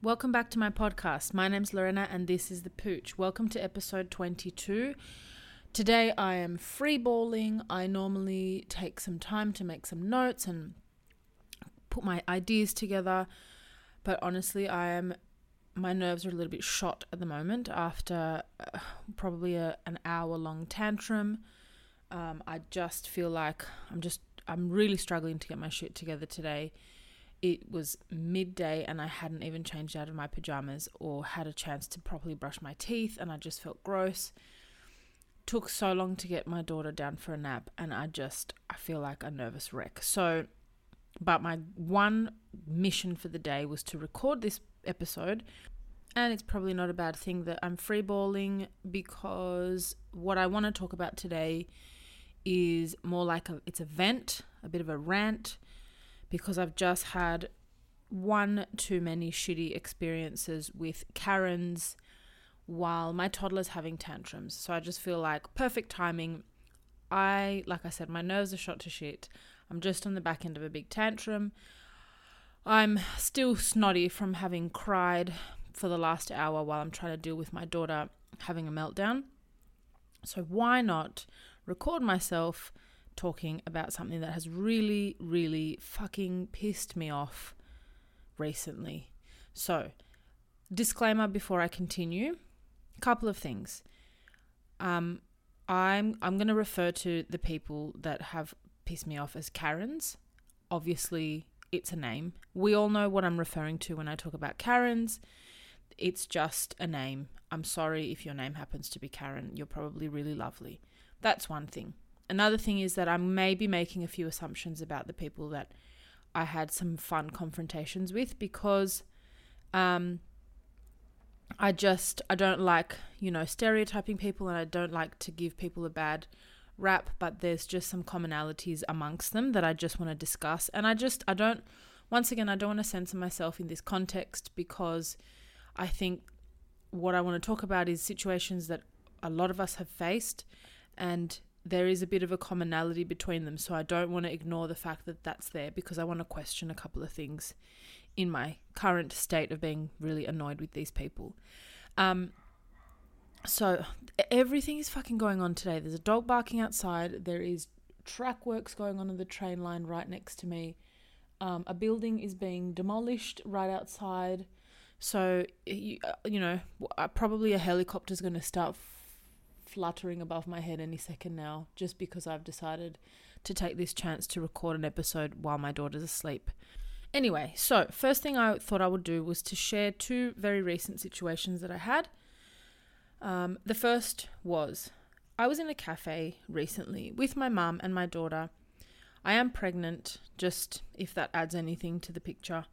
Welcome back to my podcast. My name's Lorena and this is The Pooch. Welcome to episode 22. Today I am freeballing. I normally take some time to make some notes and put my ideas together, but honestly, I am my nerves are a little bit shot at the moment after uh, probably a, an hour long tantrum. Um, I just feel like I'm just I'm really struggling to get my shit together today. It was midday and I hadn't even changed out of my pajamas or had a chance to properly brush my teeth and I just felt gross. Took so long to get my daughter down for a nap and I just I feel like a nervous wreck. So but my one mission for the day was to record this episode and it's probably not a bad thing that I'm freeballing because what I want to talk about today is more like a it's a vent, a bit of a rant because I've just had one too many shitty experiences with Karens while my toddler's having tantrums. So I just feel like perfect timing. I, like I said, my nerves are shot to shit. I'm just on the back end of a big tantrum. I'm still snotty from having cried for the last hour while I'm trying to deal with my daughter having a meltdown. So why not record myself talking about something that has really, really fucking pissed me off recently. So, disclaimer before I continue, a couple of things. Um, I'm I'm going to refer to the people that have pissed me off as Karens. Obviously, it's a name. We all know what I'm referring to when I talk about Karens. It's just a name. I'm sorry if your name happens to be Karen. You're probably really lovely. That's one thing. Another thing is that I may be making a few assumptions about the people that I had some fun confrontations with because um, I just I don't like you know stereotyping people and I don't like to give people a bad rap, but there's just some commonalities amongst them that I just want to discuss, and I just I don't once again I don't want to censor myself in this context because I think what I want to talk about is situations that a lot of us have faced and there is a bit of a commonality between them. So I don't want to ignore the fact that that's there because I want to question a couple of things in my current state of being really annoyed with these people. Um, so everything is fucking going on today. There's a dog barking outside. There is track works going on in the train line right next to me. Um, a building is being demolished right outside. So you, uh, you know, probably a helicopter is going to start fluttering above my head any second now, just because I've decided to take this chance to record an episode while my daughter's asleep. Anyway, so first thing I thought I would do was to share two very recent situations that I had. Um, the first was I was in a cafe recently with my mum and my daughter. I am pregnant, just if that adds anything to the picture.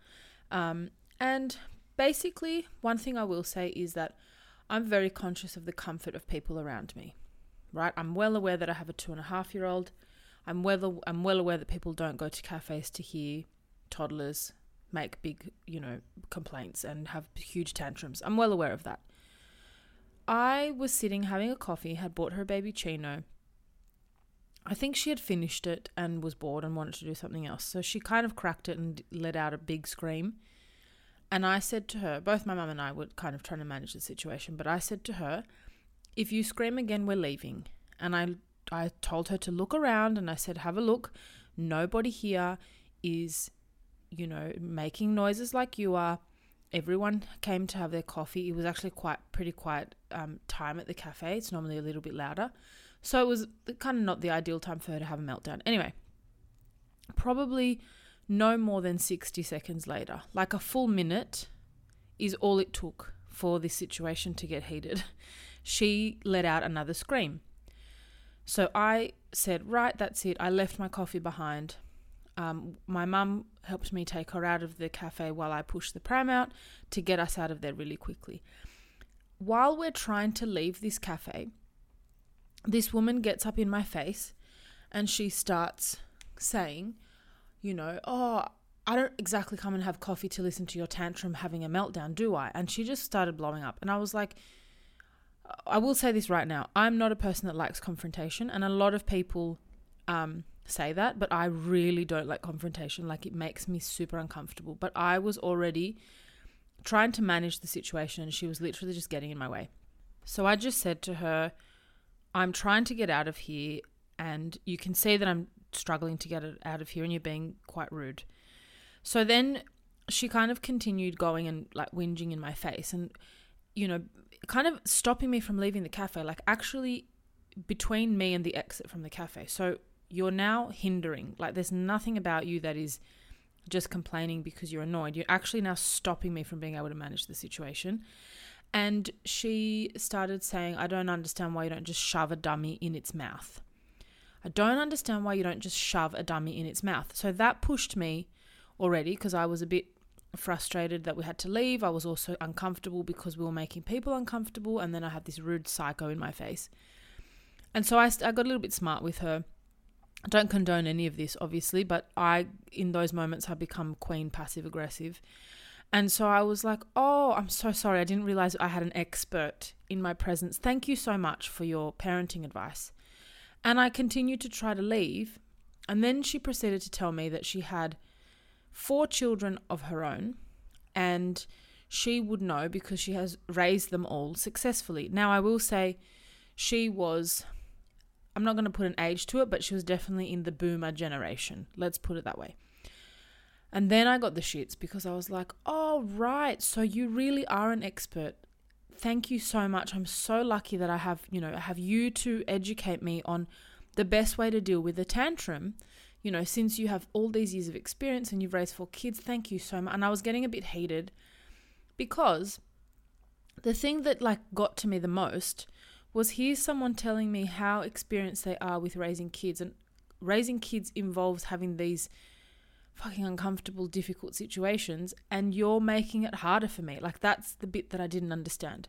Um, and basically, one thing I will say is that I'm very conscious of the comfort of people around me, right? I'm well aware that I have a two and a half year old. I'm well, I'm well aware that people don't go to cafes to hear toddlers make big, you know, complaints and have huge tantrums. I'm well aware of that. I was sitting having a coffee, had bought her a babyccino. I think she had finished it and was bored and wanted to do something else. So she kind of cracked it and let out a big scream. And I said to her, both my mum and I were kind of trying to manage the situation, but I said to her, if you scream again, we're leaving. And I, I told her to look around and I said, have a look. Nobody here is, you know, making noises like you are. Everyone came to have their coffee. It was actually quite pretty quiet um, time at the cafe. It's normally a little bit louder. So it was kind of not the ideal time for her to have a meltdown. Anyway, probably no more than 60 seconds later, like a full minute is all it took for this situation to get heated. She let out another scream. So I said, Right, that's it. I left my coffee behind. Um, my mum helped me take her out of the cafe while I pushed the pram out to get us out of there really quickly. While we're trying to leave this cafe, this woman gets up in my face and she starts saying, you know, oh, I don't exactly come and have coffee to listen to your tantrum having a meltdown, do I? And she just started blowing up. And I was like, I will say this right now. I'm not a person that likes confrontation, and a lot of people um, say that, but I really don't like confrontation. Like, it makes me super uncomfortable. But I was already trying to manage the situation, and she was literally just getting in my way. So I just said to her, I'm trying to get out of here, and you can see that I'm struggling to get it out of here, and you're being quite rude. So then she kind of continued going and like whinging in my face, and you know, kind of stopping me from leaving the cafe, like actually between me and the exit from the cafe. So you're now hindering. Like there's nothing about you that is just complaining because you're annoyed. You're actually now stopping me from being able to manage the situation. And she started saying, I don't understand why you don't just shove a dummy in its mouth. I don't understand why you don't just shove a dummy in its mouth. So that pushed me already because I was a bit frustrated that we had to leave. I was also uncomfortable because we were making people uncomfortable. And then I had this rude psycho in my face. And so I, I got a little bit smart with her. I don't condone any of this, obviously, but I, in those moments, have become queen passive aggressive. And so I was like, oh, I'm so sorry. I didn't realize I had an expert in my presence. Thank you so much for your parenting advice. And I continued to try to leave. And then she proceeded to tell me that she had four children of her own, and she would know because she has raised them all successfully. Now, I will say she was, I'm not going to put an age to it, but she was definitely in the boomer generation. Let's put it that way. And then I got the shits because I was like, oh, right. So you really are an expert. Thank you so much. I'm so lucky that I have, you know, have you to educate me on the best way to deal with a tantrum you know, since you have all these years of experience and you've raised four kids, thank you so much. And I was getting a bit heated because the thing that like got to me the most was here's someone telling me how experienced they are with raising kids and raising kids involves having these fucking uncomfortable difficult situations and you're making it harder for me like that's the bit that I didn't understand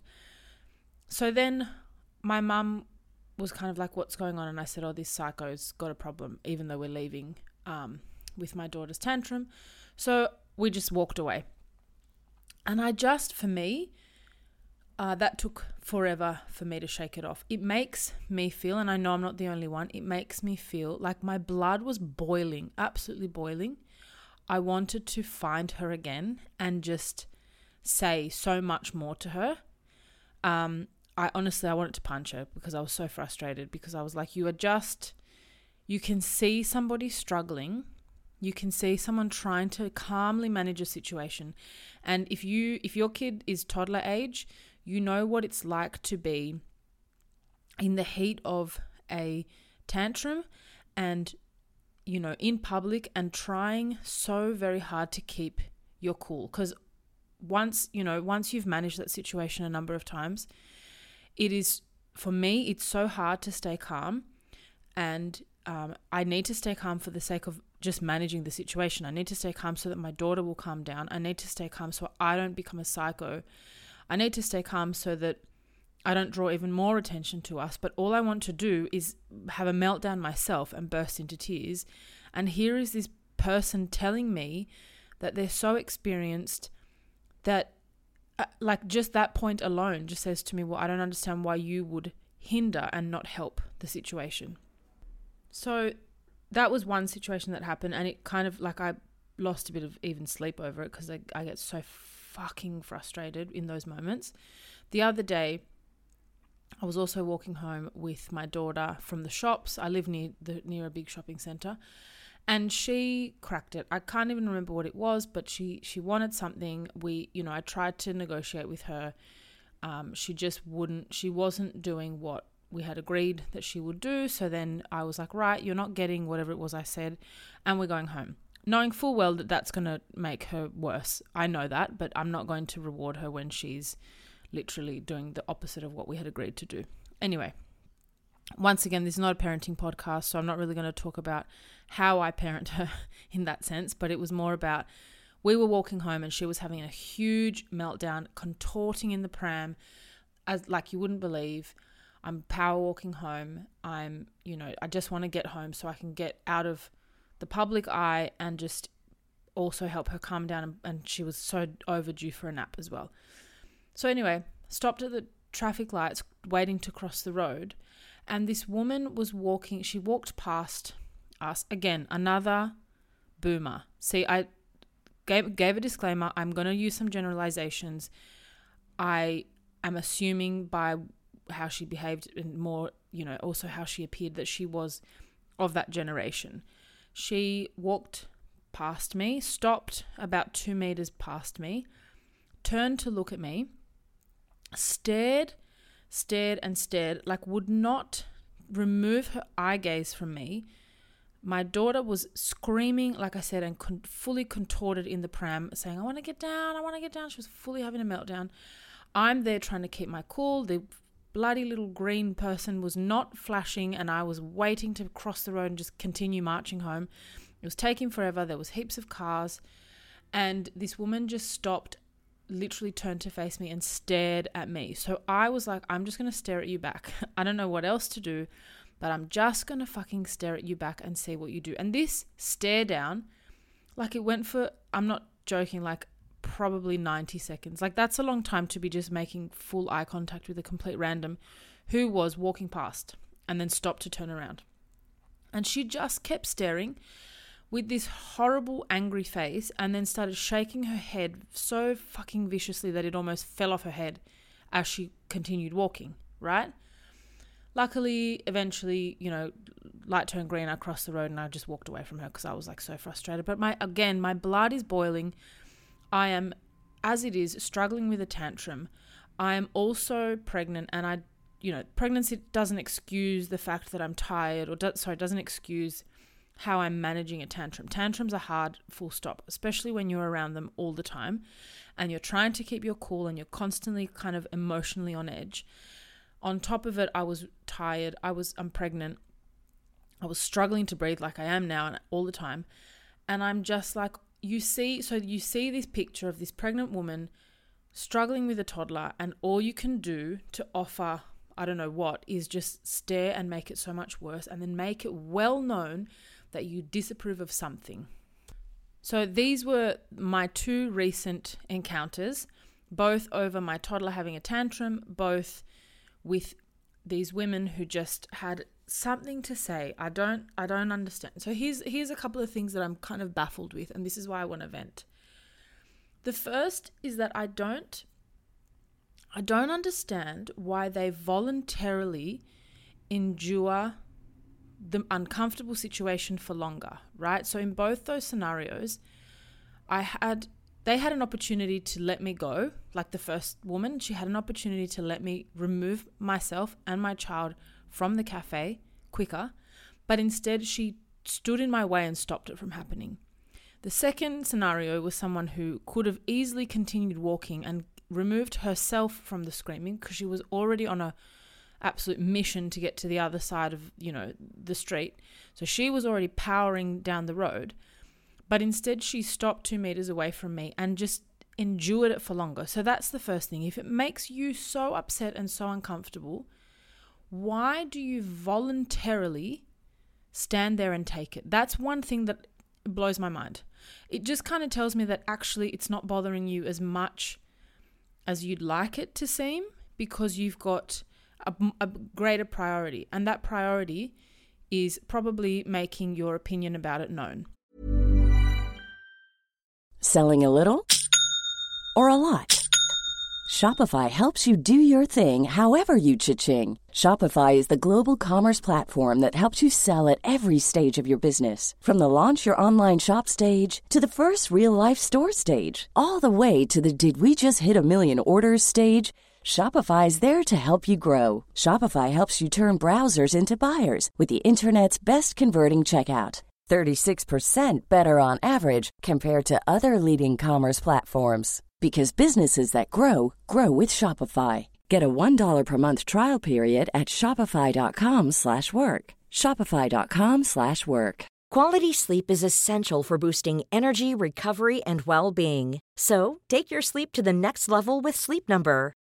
so then my mum was kind of like, what's going on? And I said, oh, this psycho's got a problem, even though we're leaving um, with my daughter's tantrum. So we just walked away. And I just, for me, uh, that took forever for me to shake it off. It makes me feel, and I know I'm not the only one, it makes me feel like my blood was boiling, absolutely boiling. I wanted to find her again and just say so much more to her. Um, I honestly I wanted to punch her because I was so frustrated because I was like you are just you can see somebody struggling you can see someone trying to calmly manage a situation and if you if your kid is toddler age you know what it's like to be in the heat of a tantrum and you know in public and trying so very hard to keep your cool. Cuz once you know once you've managed that situation a number of times it is for me it's so hard to stay calm and um, i need to stay calm for the sake of just managing the situation. I need to stay calm so that my daughter will calm down. I need to stay calm so i don't become a psycho. I need to stay calm so that i don't draw even more attention to us but all i want to do is have a meltdown myself and burst into tears and here is this person telling me that they're so experienced that uh, like just that point alone just says to me, well, I don't understand why you would hinder and not help the situation. So that was one situation that happened, and it kind of like I lost a bit of even sleep over it because I, I get so fucking frustrated in those moments. The other day, I was also walking home with my daughter from the shops. I live near the near a big shopping center, and she cracked it. I can't even remember what it was, but she she wanted something. We, you know, I tried to negotiate with her. Um, she just wouldn't. She wasn't doing what we had agreed that she would do. So then I was like, right, you're not getting whatever it was I said, and we're going home. Knowing full well that that's going to make her worse. I know that, but I'm not going to reward her when she's literally doing the opposite of what we had agreed to do. Anyway, once again, this is not a parenting podcast, so I'm not really going to talk about how I parent her in that sense, but it was more about we were walking home and she was having a huge meltdown, contorting in the pram as like you wouldn't believe. I'm power walking home. I'm, you know, I just want to get home so I can get out of the public eye and just also help her calm down. And, and she was so overdue for a nap as well. So, anyway, stopped at the traffic lights waiting to cross the road. And this woman was walking, she walked past us. Again, another boomer. See, I gave, gave a disclaimer. I'm going to use some generalizations. I am assuming by how she behaved and more, you know, also how she appeared that she was of that generation. She walked past me, stopped about two meters past me, turned to look at me, stared, stared, and stared, like would not remove her eye gaze from me. My daughter was screaming, like I said, and con- fully contorted in the pram, saying, I want to get down, I want to get down. She was fully having a meltdown. I'm there trying to keep my cool. The bloody little green person was not flashing and I was waiting to cross the road and just continue marching home. It was taking forever. There was heaps of cars and this woman just stopped, literally turned to face me and stared at me. So I was like, I'm just going to stare at you back. I don't know what else to do, but I'm just going to fucking stare at you back and see what you do. And this stare down, like it went for, I'm not joking, like probably 90 seconds. Like, that's a long time to be just making full eye contact with a complete random who was walking past and then stopped to turn around. And she just kept staring with this horrible, angry face and then started shaking her head so fucking viciously that it almost fell off her head as she continued walking, right? Luckily, eventually, you know, light turned green. I crossed the road and I just walked away from her because I was like so frustrated. But my, again, my blood is boiling. I am, as it is, struggling with a tantrum. I am also pregnant, and I, you know, pregnancy doesn't excuse the fact that I'm tired, or do, sorry, doesn't excuse how I'm managing a tantrum. Tantrums are hard, full stop, especially when you're around them all the time and you're trying to keep your cool and you're constantly kind of emotionally on edge. On top of it, I was tired. I was, I'm pregnant. I was struggling to breathe like I am now and all the time. And I'm just like you see so you see this picture of this pregnant woman struggling with a toddler and all you can do to offer I don't know what is just stare and make it so much worse and then make it well known that you disapprove of something. So these were my two recent encounters, both over my toddler having a tantrum, both with these women who just had something to say. I don't I don't understand. So here's here's a couple of things that I'm kind of baffled with and this is why I want to vent. The first is that I don't I don't understand why they voluntarily endure the uncomfortable situation for longer, right? So in both those scenarios, I had they had an opportunity to let me go, like the first woman, she had an opportunity to let me remove myself and my child from the cafe quicker, but instead she stood in my way and stopped it from happening. The second scenario was someone who could have easily continued walking and removed herself from the screaming because she was already on a absolute mission to get to the other side of, you know, the street. So she was already powering down the road, but instead she stopped 2 meters away from me and just endured it for longer. So that's the first thing. If it makes you so upset and so uncomfortable, why do you voluntarily stand there and take it? That's one thing that blows my mind. It just kind of tells me that actually it's not bothering you as much as you'd like it to seem because you've got a, a greater priority. And that priority is probably making your opinion about it known. Selling a little or a lot? Shopify helps you do your thing however you cha-ching. Shopify is the global commerce platform that helps you sell at every stage of your business. From the launch your online shop stage to the first real life store stage, all the way to the did we just hit a million orders stage. Shopify is there to help you grow. Shopify helps you turn browsers into buyers with the internet's best converting checkout. 36% better on average compared to other leading commerce platforms because businesses that grow grow with Shopify. Get a $1 per month trial period at shopify.com/work. shopify.com/work. Quality sleep is essential for boosting energy, recovery, and well-being. So, take your sleep to the next level with Sleep Number.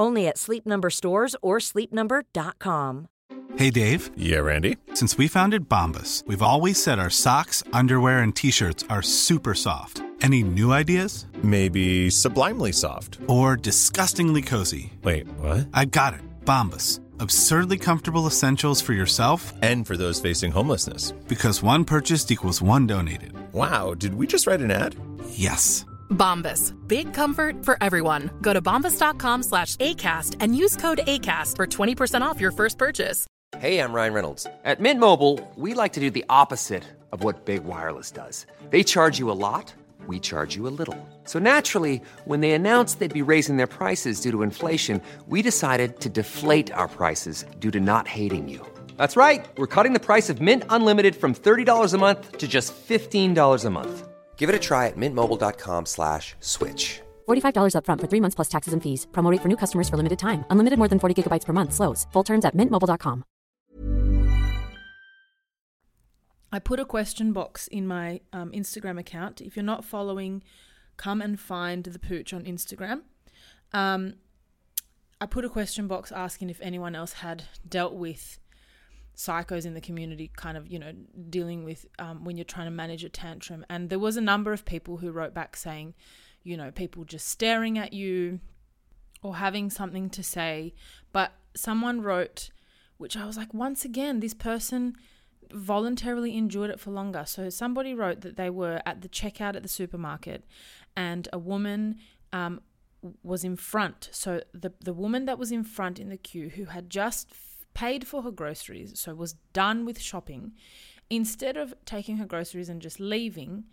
Only at Sleep Number stores or sleepnumber.com. Hey Dave. Yeah, Randy. Since we founded Bombas, we've always said our socks, underwear, and t-shirts are super soft. Any new ideas? Maybe sublimely soft. Or disgustingly cozy. Wait, what? I got it. Bombas. Absurdly comfortable essentials for yourself and for those facing homelessness. Because one purchased equals one donated. Wow, did we just write an ad? Yes. Bombas. Big comfort for everyone. Go to bombas.com slash ACAST and use code ACAST for 20% off your first purchase. Hey, I'm Ryan Reynolds. At Mint Mobile, we like to do the opposite of what Big Wireless does. They charge you a lot, we charge you a little. So naturally, when they announced they'd be raising their prices due to inflation, we decided to deflate our prices due to not hating you. That's right. We're cutting the price of Mint Unlimited from $30 a month to just $15 a month. Give it a try at mintmobile.com slash switch. $45 upfront for three months plus taxes and fees. Promo rate for new customers for limited time. Unlimited more than 40 gigabytes per month. Slows. Full terms at mintmobile.com. I put a question box in my um, Instagram account. If you're not following, come and find the pooch on Instagram. Um, I put a question box asking if anyone else had dealt with psychos in the community kind of you know dealing with um, when you're trying to manage a tantrum. And there was a number of people who wrote back saying you know people just staring at you or having something to say. But someone wrote which i was like once again this person voluntarily endured it for longer. So somebody wrote that they were at the checkout at the supermarket and a woman um, was in front. So the the woman that was in front in the queue who had just paid for her groceries, so was done with shopping, instead of taking her groceries and just leaving,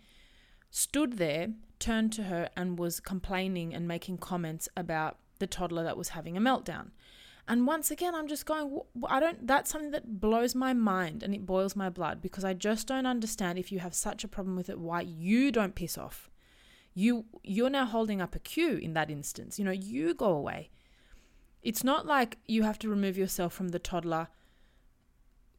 stood there, turned to her, and was complaining and making comments about the toddler that was having a meltdown. And once again, I'm just going, I don't, that's something that blows my mind and it boils my blood because I just don't understand if you have such a problem with it, why you don't piss off. You, you're now holding up a queue in that instance. You know, you go away. It's not like you have to remove yourself from the toddler.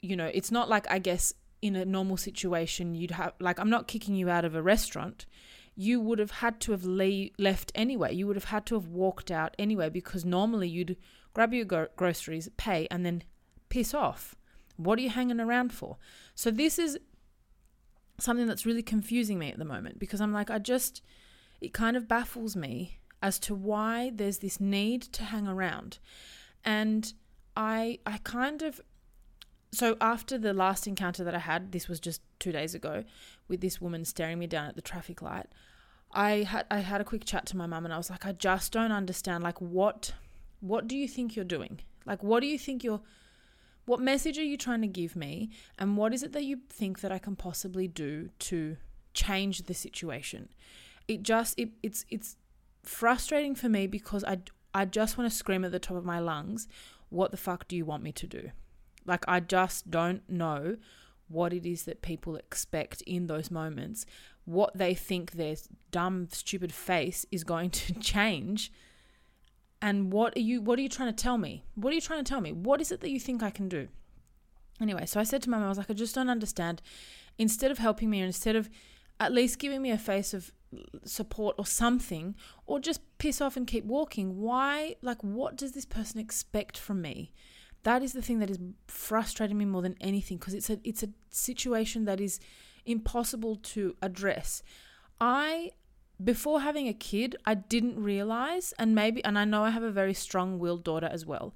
You know, it's not like, I guess, in a normal situation, you'd have, like, I'm not kicking you out of a restaurant. You would have had to have le- left anyway. You would have had to have walked out anyway because normally you'd grab your gro- groceries, pay, and then piss off. What are you hanging around for? So, this is something that's really confusing me at the moment because I'm like, I just, it kind of baffles me as to why there's this need to hang around. And I I kind of so after the last encounter that I had, this was just 2 days ago with this woman staring me down at the traffic light. I had I had a quick chat to my mum and I was like I just don't understand like what what do you think you're doing? Like what do you think you're what message are you trying to give me and what is it that you think that I can possibly do to change the situation? It just it it's it's frustrating for me because I, I just want to scream at the top of my lungs, what the fuck do you want me to do? Like, I just don't know what it is that people expect in those moments, what they think their dumb, stupid face is going to change. And what are you what are you trying to tell me? What are you trying to tell me? What is it that you think I can do? Anyway, so I said to my mum, I was like, I just don't understand. Instead of helping me, instead of at least giving me a face of support or something or just piss off and keep walking why like what does this person expect from me? That is the thing that is frustrating me more than anything because it's a it's a situation that is impossible to address. I before having a kid i didn't realize and maybe and i know i have a very strong-willed daughter as well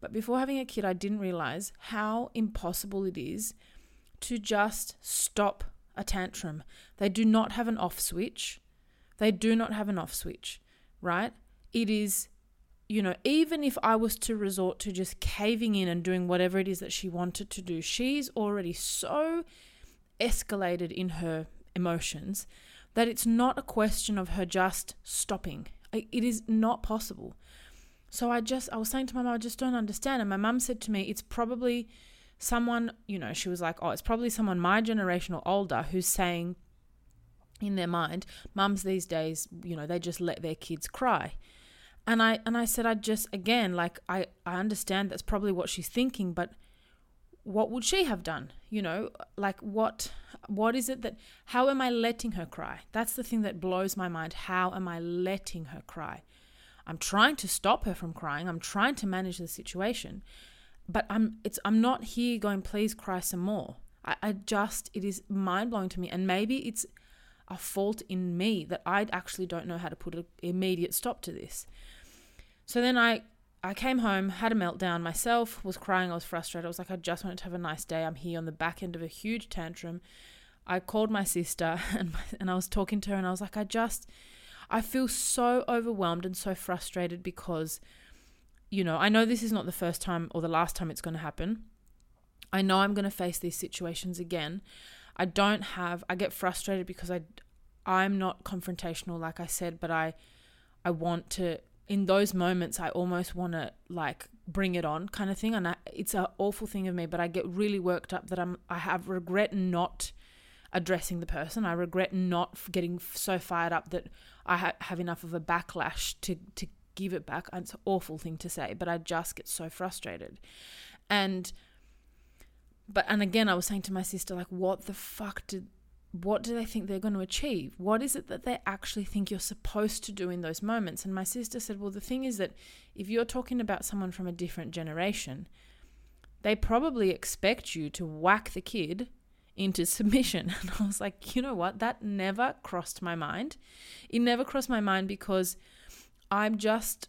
but before having a kid i didn't realize how impossible it is to just stop a tantrum. They do not have an off switch. They do not have an off switch, right? It is, you know, even if I was to resort to just caving in and doing whatever it is that she wanted to do, she's already so escalated in her emotions that it's not a question of her just stopping. It is not possible. So I just, I was saying to my mum, I just don't understand. And my mum said to me, it's probably someone, you know, she was like, oh, it's probably someone my generation or older who's saying in their mind, mums these days, you know, they just let their kids cry. And I and I said I just again like I I understand that's probably what she's thinking but what would she have done? You know, like what what is it that how am I letting her cry? That's the thing that blows my mind. How am I letting her cry? I'm trying to stop her from crying. I'm trying to manage the situation but I'm it's I'm not here going, please cry some more. I, I just it is mind blowing to me. And maybe it's a fault in me that I actually don't know how to put an immediate stop to this. So then I I came home, had a meltdown myself, was crying, I was frustrated. I was like, I just wanted to have a nice day. I'm here on the back end of a huge tantrum. I called my sister and my, and I was talking to her and I was like, I just I feel so overwhelmed and so frustrated because you know, I know this is not the first time or the last time it's going to happen. I know I'm going to face these situations again. I don't have I get frustrated because I I'm not confrontational like I said, but I I want to in those moments I almost want to like bring it on kind of thing and I, it's an awful thing of me, but I get really worked up that I'm I have regret not addressing the person. I regret not getting so fired up that I ha- have enough of a backlash to to give it back. It's an awful thing to say, but I just get so frustrated. And but and again I was saying to my sister like what the fuck did what do they think they're going to achieve? What is it that they actually think you're supposed to do in those moments? And my sister said, Well, the thing is that if you're talking about someone from a different generation, they probably expect you to whack the kid into submission. And I was like, You know what? That never crossed my mind. It never crossed my mind because I'm just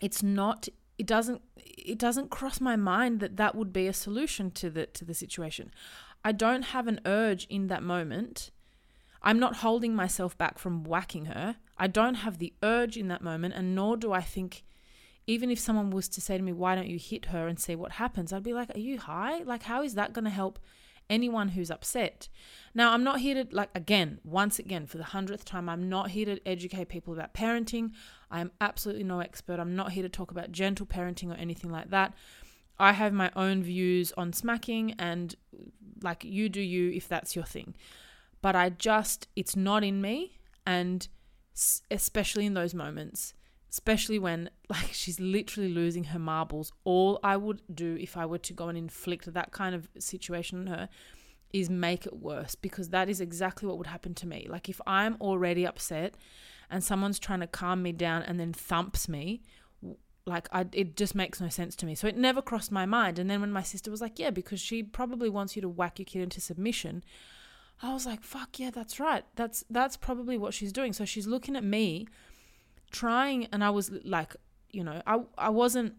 it's not it doesn't it doesn't cross my mind that that would be a solution to the to the situation. I don't have an urge in that moment. I'm not holding myself back from whacking her. I don't have the urge in that moment and nor do I think even if someone was to say to me, "Why don't you hit her and see what happens?" I'd be like, "Are you high? Like how is that going to help anyone who's upset. Now, I'm not here to, like, again, once again, for the hundredth time, I'm not here to educate people about parenting. I am absolutely no expert. I'm not here to talk about gentle parenting or anything like that. I have my own views on smacking, and like, you do you if that's your thing. But I just, it's not in me. And especially in those moments, especially when like she's literally losing her marbles. All i would do if i were to go and inflict that kind of situation on her is make it worse because that is exactly what would happen to me. Like if i'm already upset and someone's trying to calm me down and then thumps me like I, it just makes no sense to me. So it never crossed my mind. And then when my sister was like yeah because she probably wants you to whack your kid into submission i was like fuck yeah that's right. That's that's probably what she's doing. So she's looking at me trying and I was like, you know, I I wasn't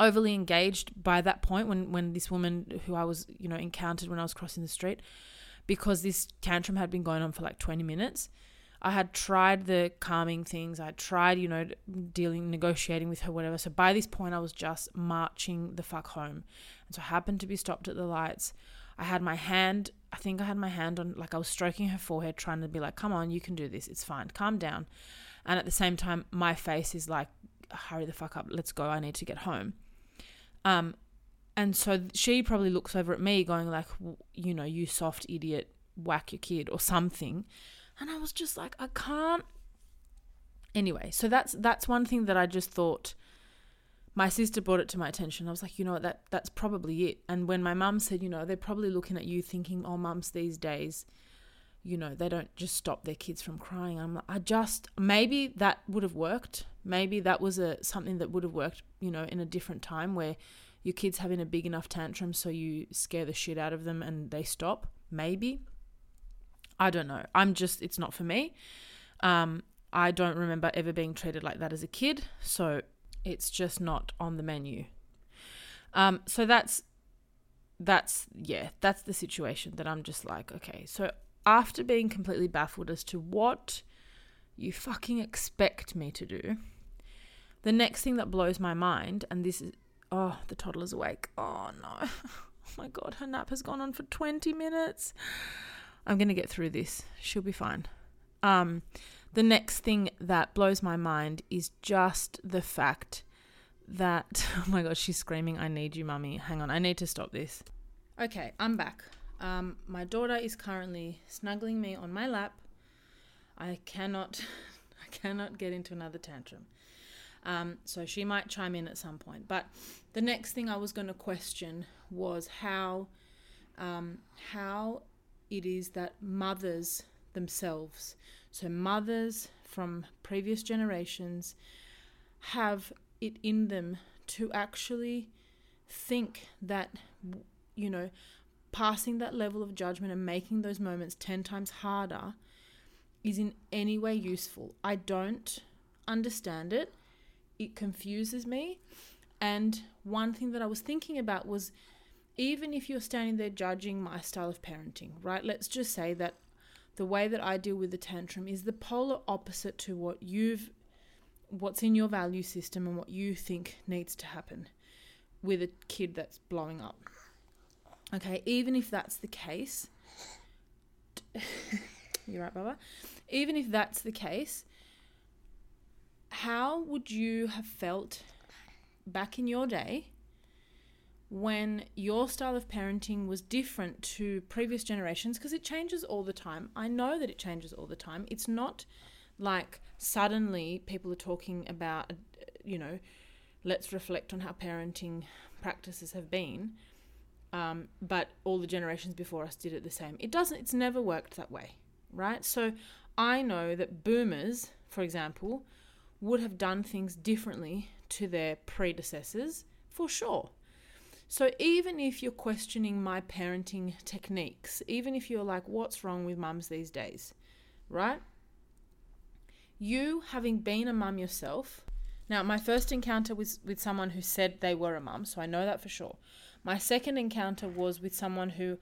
overly engaged by that point when when this woman who I was, you know, encountered when I was crossing the street because this tantrum had been going on for like 20 minutes. I had tried the calming things. I tried, you know, dealing, negotiating with her, whatever. So by this point, I was just marching the fuck home. And so I happened to be stopped at the lights. I had my hand, I think I had my hand on, like I was stroking her forehead, trying to be like, come on, you can do this. It's fine. Calm down. And at the same time, my face is like, hurry the fuck up, let's go, I need to get home. Um, and so she probably looks over at me going like, you know, you soft idiot, whack your kid or something. And I was just like, I can't. Anyway, so that's that's one thing that I just thought. My sister brought it to my attention. I was like, you know that that's probably it. And when my mum said, you know, they're probably looking at you thinking, oh, mums these days, you know, they don't just stop their kids from crying. I'm like, I just maybe that would have worked. Maybe that was a something that would have worked, you know, in a different time where your kids having a big enough tantrum so you scare the shit out of them and they stop. Maybe. I don't know. I'm just it's not for me. Um I don't remember ever being treated like that as a kid, so it's just not on the menu. Um so that's that's yeah, that's the situation that I'm just like, okay. So after being completely baffled as to what you fucking expect me to do, the next thing that blows my mind, and this is, oh, the toddler's awake. Oh no. Oh my god, her nap has gone on for 20 minutes. I'm going to get through this. She'll be fine. Um, the next thing that blows my mind is just the fact that, oh my god, she's screaming, I need you, mummy. Hang on, I need to stop this. Okay, I'm back. Um, my daughter is currently snuggling me on my lap. I cannot, I cannot get into another tantrum. Um, so she might chime in at some point. But the next thing I was going to question was how, um, how it is that mothers themselves, so mothers from previous generations, have it in them to actually think that, you know, passing that level of judgment and making those moments 10 times harder is in any way useful. I don't understand it. It confuses me. And one thing that I was thinking about was even if you're standing there judging my style of parenting, right? Let's just say that the way that I deal with the tantrum is the polar opposite to what you've what's in your value system and what you think needs to happen with a kid that's blowing up. Okay, even if that's the case, you're right, Baba. Even if that's the case, how would you have felt back in your day when your style of parenting was different to previous generations? Because it changes all the time. I know that it changes all the time. It's not like suddenly people are talking about, uh, you know, let's reflect on how parenting practices have been um, but all the generations before us did it the same. It doesn't, it's never worked that way, right? So I know that boomers, for example, would have done things differently to their predecessors for sure. So even if you're questioning my parenting techniques, even if you're like, what's wrong with mums these days, right? You having been a mum yourself, now my first encounter was with someone who said they were a mum, so I know that for sure. My second encounter was with someone who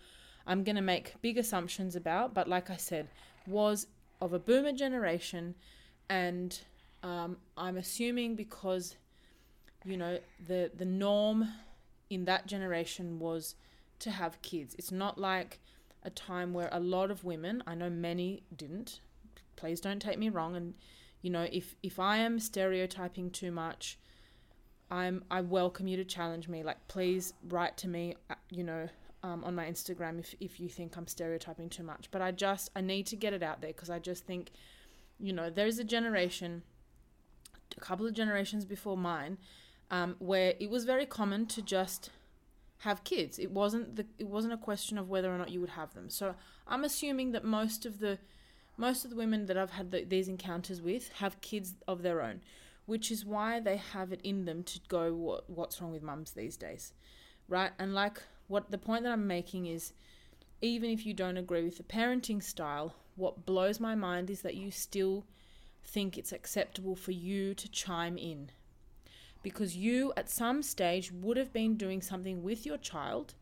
I'm going to make big assumptions about, but like I said, was of a boomer generation. And um, I'm assuming because, you know, the, the norm in that generation was to have kids. It's not like a time where a lot of women, I know many didn't, please don't take me wrong. And, you know, if, if I am stereotyping too much, I'm I welcome you to challenge me. Like please write to me, uh, you know, um, on my Instagram if if you think I'm stereotyping too much. But I just I need to get it out there because I just think, you know, there's a generation, a couple of generations before mine, um, where it was very common to just have kids. It wasn't the it wasn't a question of whether or not you would have them. So I'm assuming that most of the most of the women that I've had the, these encounters with have kids of their own which is why they have it in them to go what, what's wrong with mums these days right? And like what the point that i'm making is even if you don't agree with the parenting style what blows my mind is that you still think it's acceptable for you to chime in. Because you at some stage would have been doing something with your child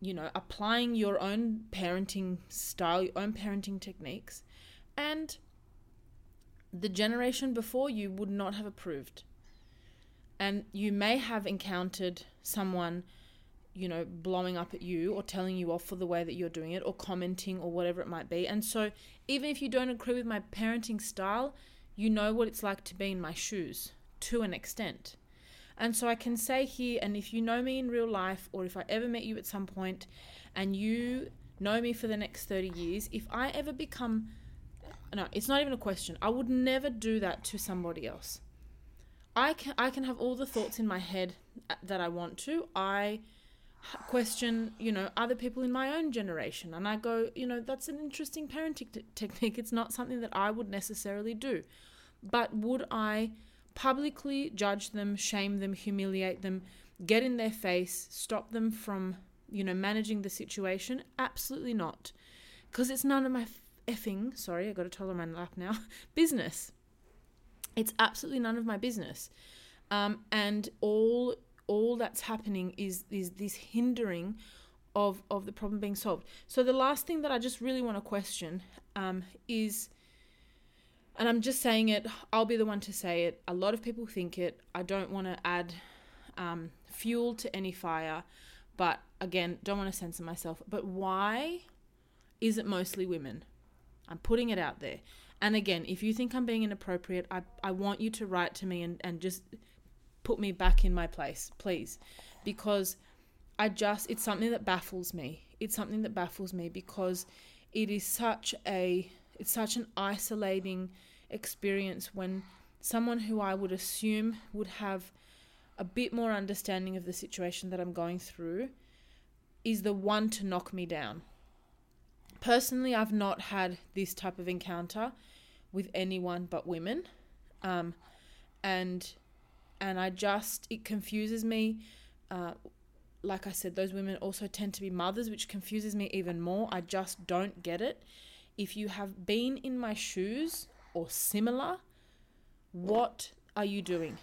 you know applying your own parenting style your own parenting techniques and the generation before you would not have approved. And you may have encountered someone, you know, blowing up at you or telling you off for the way that you're doing it or commenting or whatever it might be. And so, even if you don't agree with my parenting style, you know what it's like to be in my shoes to an extent. And so I can say here, and if you know me in real life, or if I ever met you at some point and you know me for the next 30 years, if I ever become no, it's not even a question. I would never do that to somebody else. I can I can have all the thoughts in my head uh, that I want to. I question, you know, other people in my own generation. And I go, you know, that's an interesting parenting t- technique. It's not something that I would necessarily do. But would I publicly judge them, shame them, humiliate them, get in their face, stop them from, you know, managing the situation? Absolutely not. Because it's none of my effing, sorry, I got a toddler on my lap now, business. It's absolutely none of my business. Um, and all all that's happening is is this hindering of of the problem being solved. So the last thing that I just really want to question um, is, and I'm just saying it. I'll be the one to say it. A lot of people think it. I don't want to add um, fuel to any fire, but again, don't want to censor myself. But why is it mostly women? I'm putting it out there. And again, if you think I'm being inappropriate, I, I want you to write to me and, and just put me back in my place, please. Because I just, it's something that baffles me. It's something that baffles me because it is such a, it's such an isolating experience when someone who I would assume would have a bit more understanding of the situation that I'm going through is the one to knock me down. Personally, I've not had this type of encounter with anyone but women. Um, and and I just it confuses me. Uh, like I said, those women also tend to be mothers, which confuses me even more. I just don't get it. If you have been in my shoes or similar, what are you doing?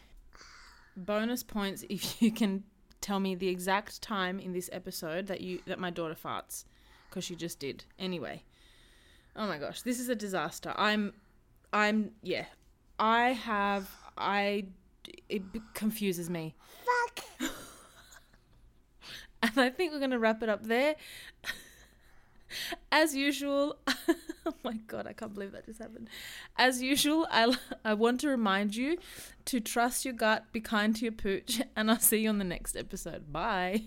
Bonus points if you can tell me the exact time in this episode that you that my daughter farts because she just did. Anyway. Oh my gosh, this is a disaster. I'm I'm yeah. I have I it confuses me. Fuck. and I think we're going to wrap it up there. As usual, oh my god, I can't believe that just happened. As usual, I, I want to remind you to trust your gut, be kind to your pooch, and I'll see you on the next episode. Bye.